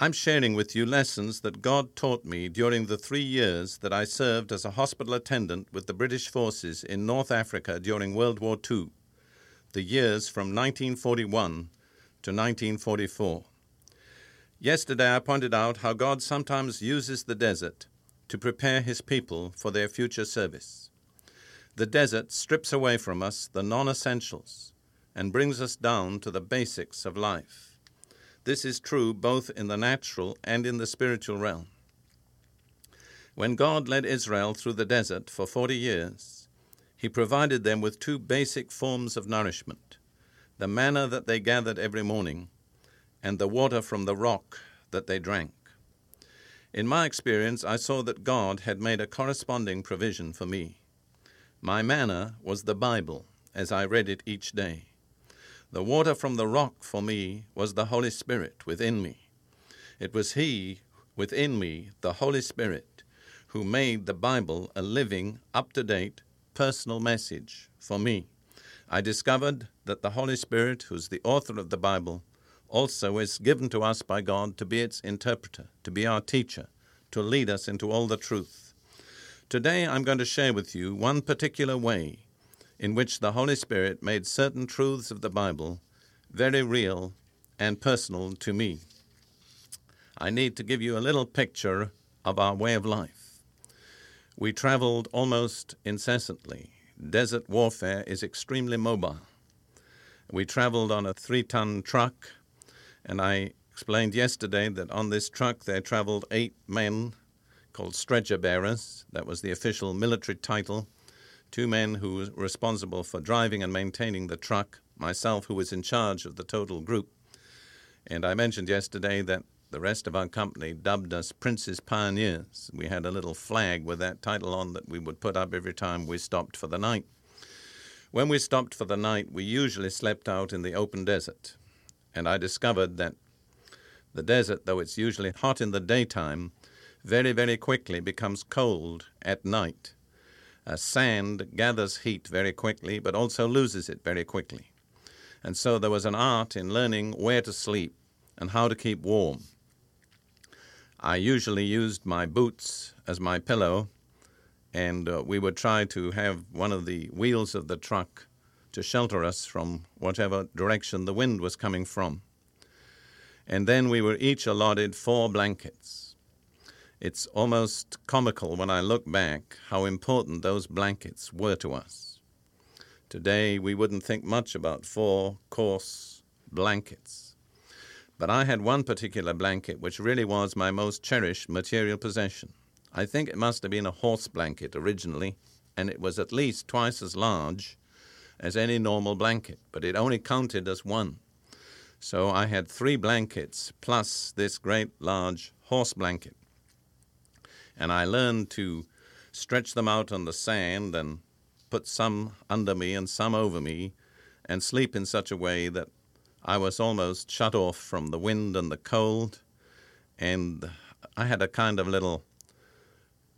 I'm sharing with you lessons that God taught me during the three years that I served as a hospital attendant with the British forces in North Africa during World War II, the years from 1941 to 1944. Yesterday I pointed out how God sometimes uses the desert to prepare His people for their future service. The desert strips away from us the non essentials and brings us down to the basics of life. This is true both in the natural and in the spiritual realm. When God led Israel through the desert for 40 years, He provided them with two basic forms of nourishment the manna that they gathered every morning, and the water from the rock that they drank. In my experience, I saw that God had made a corresponding provision for me. My manna was the Bible as I read it each day. The water from the rock for me was the Holy Spirit within me. It was He within me, the Holy Spirit, who made the Bible a living, up to date, personal message for me. I discovered that the Holy Spirit, who's the author of the Bible, also is given to us by God to be its interpreter, to be our teacher, to lead us into all the truth. Today I'm going to share with you one particular way in which the Holy Spirit made certain truths of the Bible very real and personal to me. I need to give you a little picture of our way of life. We traveled almost incessantly. Desert warfare is extremely mobile. We traveled on a three ton truck, and I explained yesterday that on this truck there traveled eight men called stretcher bearers. That was the official military title two men who were responsible for driving and maintaining the truck, myself, who was in charge of the total group. And I mentioned yesterday that the rest of our company dubbed us Prince's Pioneers. We had a little flag with that title on that we would put up every time we stopped for the night. When we stopped for the night, we usually slept out in the open desert. And I discovered that the desert, though it's usually hot in the daytime, very, very quickly becomes cold at night. Uh, sand gathers heat very quickly, but also loses it very quickly. And so there was an art in learning where to sleep and how to keep warm. I usually used my boots as my pillow, and uh, we would try to have one of the wheels of the truck to shelter us from whatever direction the wind was coming from. And then we were each allotted four blankets. It's almost comical when I look back how important those blankets were to us. Today, we wouldn't think much about four coarse blankets. But I had one particular blanket which really was my most cherished material possession. I think it must have been a horse blanket originally, and it was at least twice as large as any normal blanket, but it only counted as one. So I had three blankets plus this great large horse blanket and I learned to stretch them out on the sand and put some under me and some over me and sleep in such a way that I was almost shut off from the wind and the cold. And I had a kind of little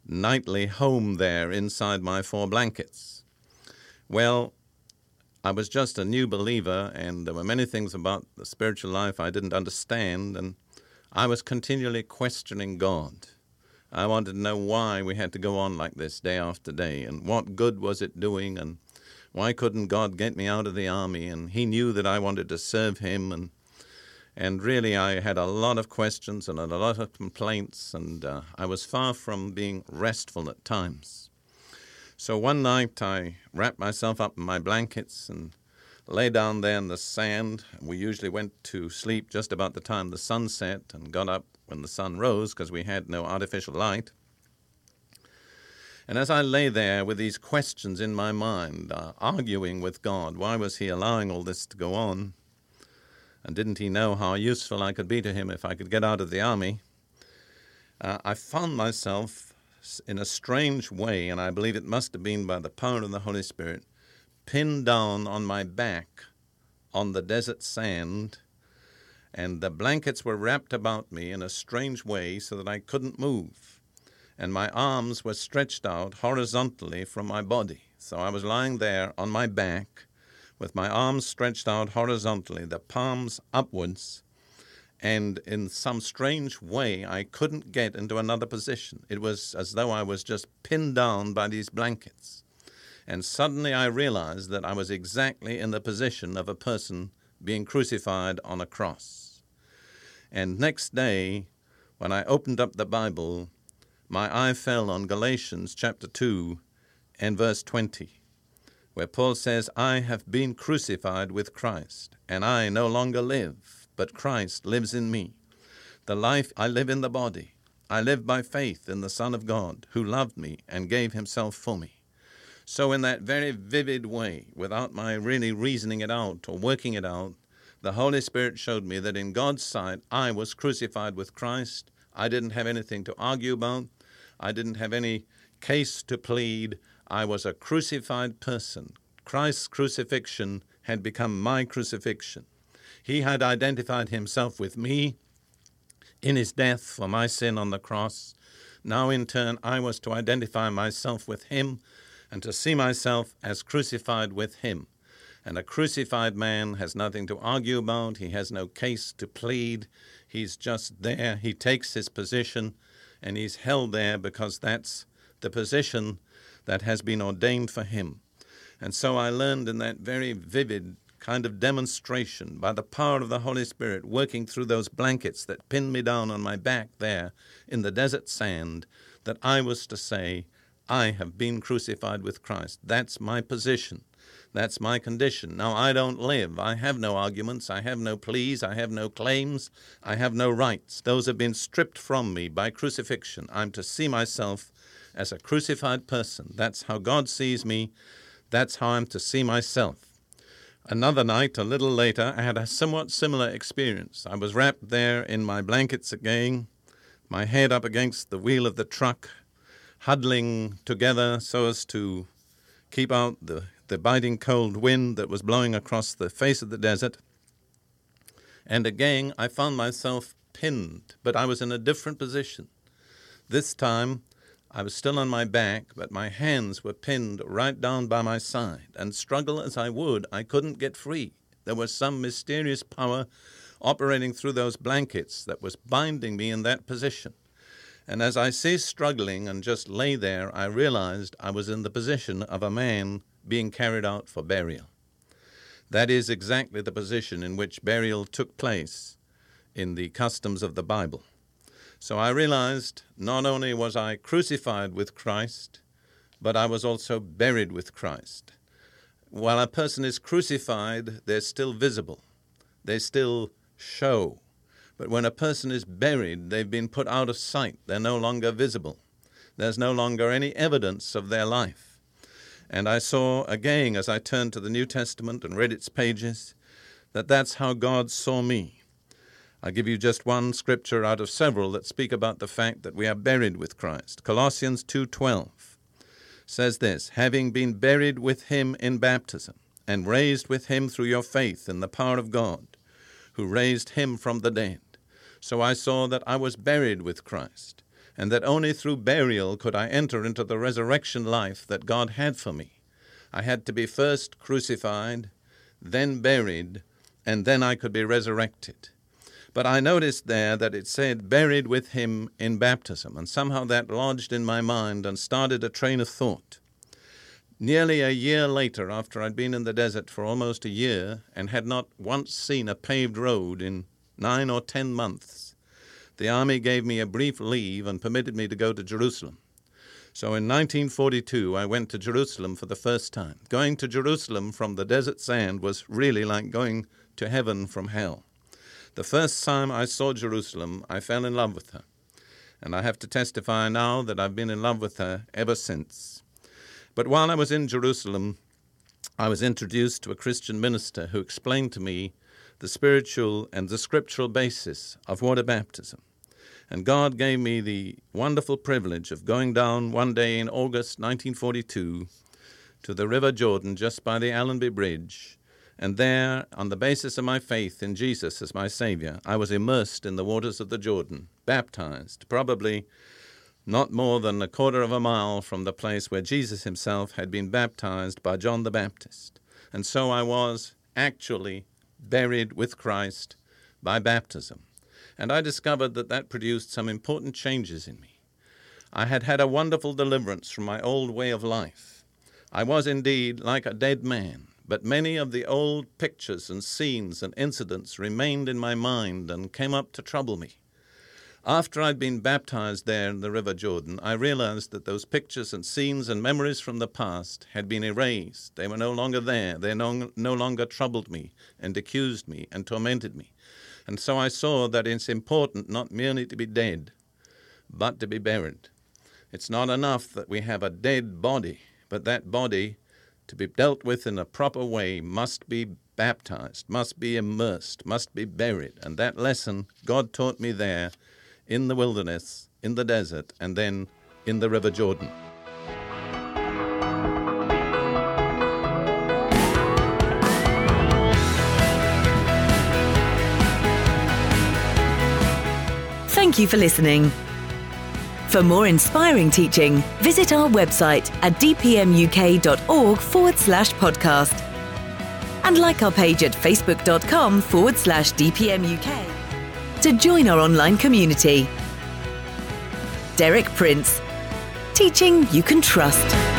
nightly home there inside my four blankets. Well, I was just a new believer, and there were many things about the spiritual life I didn't understand, and I was continually questioning God. I wanted to know why we had to go on like this day after day, and what good was it doing, and why couldn't God get me out of the army? And He knew that I wanted to serve Him, and and really I had a lot of questions and a lot of complaints, and uh, I was far from being restful at times. So one night I wrapped myself up in my blankets and lay down there in the sand. We usually went to sleep just about the time the sun set and got up when the sun rose because we had no artificial light. And as I lay there with these questions in my mind, uh, arguing with God, why was He allowing all this to go on? And didn't He know how useful I could be to Him if I could get out of the army? Uh, I found myself in a strange way, and I believe it must have been by the power of the Holy Spirit, pinned down on my back on the desert sand, and the blankets were wrapped about me in a strange way so that I couldn't move and my arms were stretched out horizontally from my body. So I was lying there on my back with my arms stretched out horizontally, the palms upwards, and in some strange way I couldn't get into another position. It was as though I was just pinned down by these blankets. And suddenly I realized that I was exactly in the position of a person being crucified on a cross. And next day, when I opened up the Bible, my eye fell on Galatians chapter 2 and verse 20, where Paul says, I have been crucified with Christ, and I no longer live, but Christ lives in me. The life I live in the body, I live by faith in the Son of God, who loved me and gave himself for me. So, in that very vivid way, without my really reasoning it out or working it out, the Holy Spirit showed me that in God's sight I was crucified with Christ. I didn't have anything to argue about. I didn't have any case to plead. I was a crucified person. Christ's crucifixion had become my crucifixion. He had identified himself with me in his death for my sin on the cross. Now, in turn, I was to identify myself with him and to see myself as crucified with him. And a crucified man has nothing to argue about, he has no case to plead. He's just there, he takes his position, and he's held there because that's the position that has been ordained for him. And so I learned in that very vivid kind of demonstration by the power of the Holy Spirit working through those blankets that pinned me down on my back there in the desert sand that I was to say, I have been crucified with Christ. That's my position. That's my condition. Now, I don't live. I have no arguments. I have no pleas. I have no claims. I have no rights. Those have been stripped from me by crucifixion. I'm to see myself as a crucified person. That's how God sees me. That's how I'm to see myself. Another night, a little later, I had a somewhat similar experience. I was wrapped there in my blankets again, my head up against the wheel of the truck, huddling together so as to keep out the the biting cold wind that was blowing across the face of the desert. And again, I found myself pinned, but I was in a different position. This time, I was still on my back, but my hands were pinned right down by my side, and struggle as I would, I couldn't get free. There was some mysterious power operating through those blankets that was binding me in that position. And as I ceased struggling and just lay there, I realized I was in the position of a man being carried out for burial. That is exactly the position in which burial took place in the customs of the Bible. So I realized not only was I crucified with Christ, but I was also buried with Christ. While a person is crucified, they're still visible, they still show. But when a person is buried, they've been put out of sight, they're no longer visible. There's no longer any evidence of their life. And I saw again, as I turned to the New Testament and read its pages, that that's how God saw me. I'll give you just one scripture out of several that speak about the fact that we are buried with Christ. Colossians 2:12 says this, having been buried with him in baptism and raised with him through your faith in the power of God, who raised him from the dead. So I saw that I was buried with Christ and that only through burial could I enter into the resurrection life that God had for me. I had to be first crucified, then buried, and then I could be resurrected. But I noticed there that it said buried with him in baptism, and somehow that lodged in my mind and started a train of thought. Nearly a year later, after I'd been in the desert for almost a year and had not once seen a paved road in nine or ten months, the Army gave me a brief leave and permitted me to go to Jerusalem. So in 1942, I went to Jerusalem for the first time. Going to Jerusalem from the desert sand was really like going to heaven from hell. The first time I saw Jerusalem, I fell in love with her. and I have to testify now that I've been in love with her ever since. But while I was in Jerusalem, I was introduced to a Christian minister who explained to me the spiritual and the scriptural basis of water baptism. And God gave me the wonderful privilege of going down one day in August 1942 to the River Jordan just by the Allenby Bridge. And there, on the basis of my faith in Jesus as my Savior, I was immersed in the waters of the Jordan, baptized, probably not more than a quarter of a mile from the place where Jesus himself had been baptized by John the Baptist. And so I was actually buried with Christ by baptism. And I discovered that that produced some important changes in me. I had had a wonderful deliverance from my old way of life. I was indeed like a dead man, but many of the old pictures and scenes and incidents remained in my mind and came up to trouble me. After I'd been baptized there in the River Jordan, I realized that those pictures and scenes and memories from the past had been erased. They were no longer there. They no, no longer troubled me and accused me and tormented me. And so I saw that it's important not merely to be dead, but to be buried. It's not enough that we have a dead body, but that body, to be dealt with in a proper way, must be baptized, must be immersed, must be buried. And that lesson God taught me there in the wilderness, in the desert, and then in the River Jordan. Thank you for listening. For more inspiring teaching, visit our website at dpmuk.org forward slash podcast. And like our page at facebook.com forward slash dpmuk to join our online community. Derek Prince, teaching you can trust.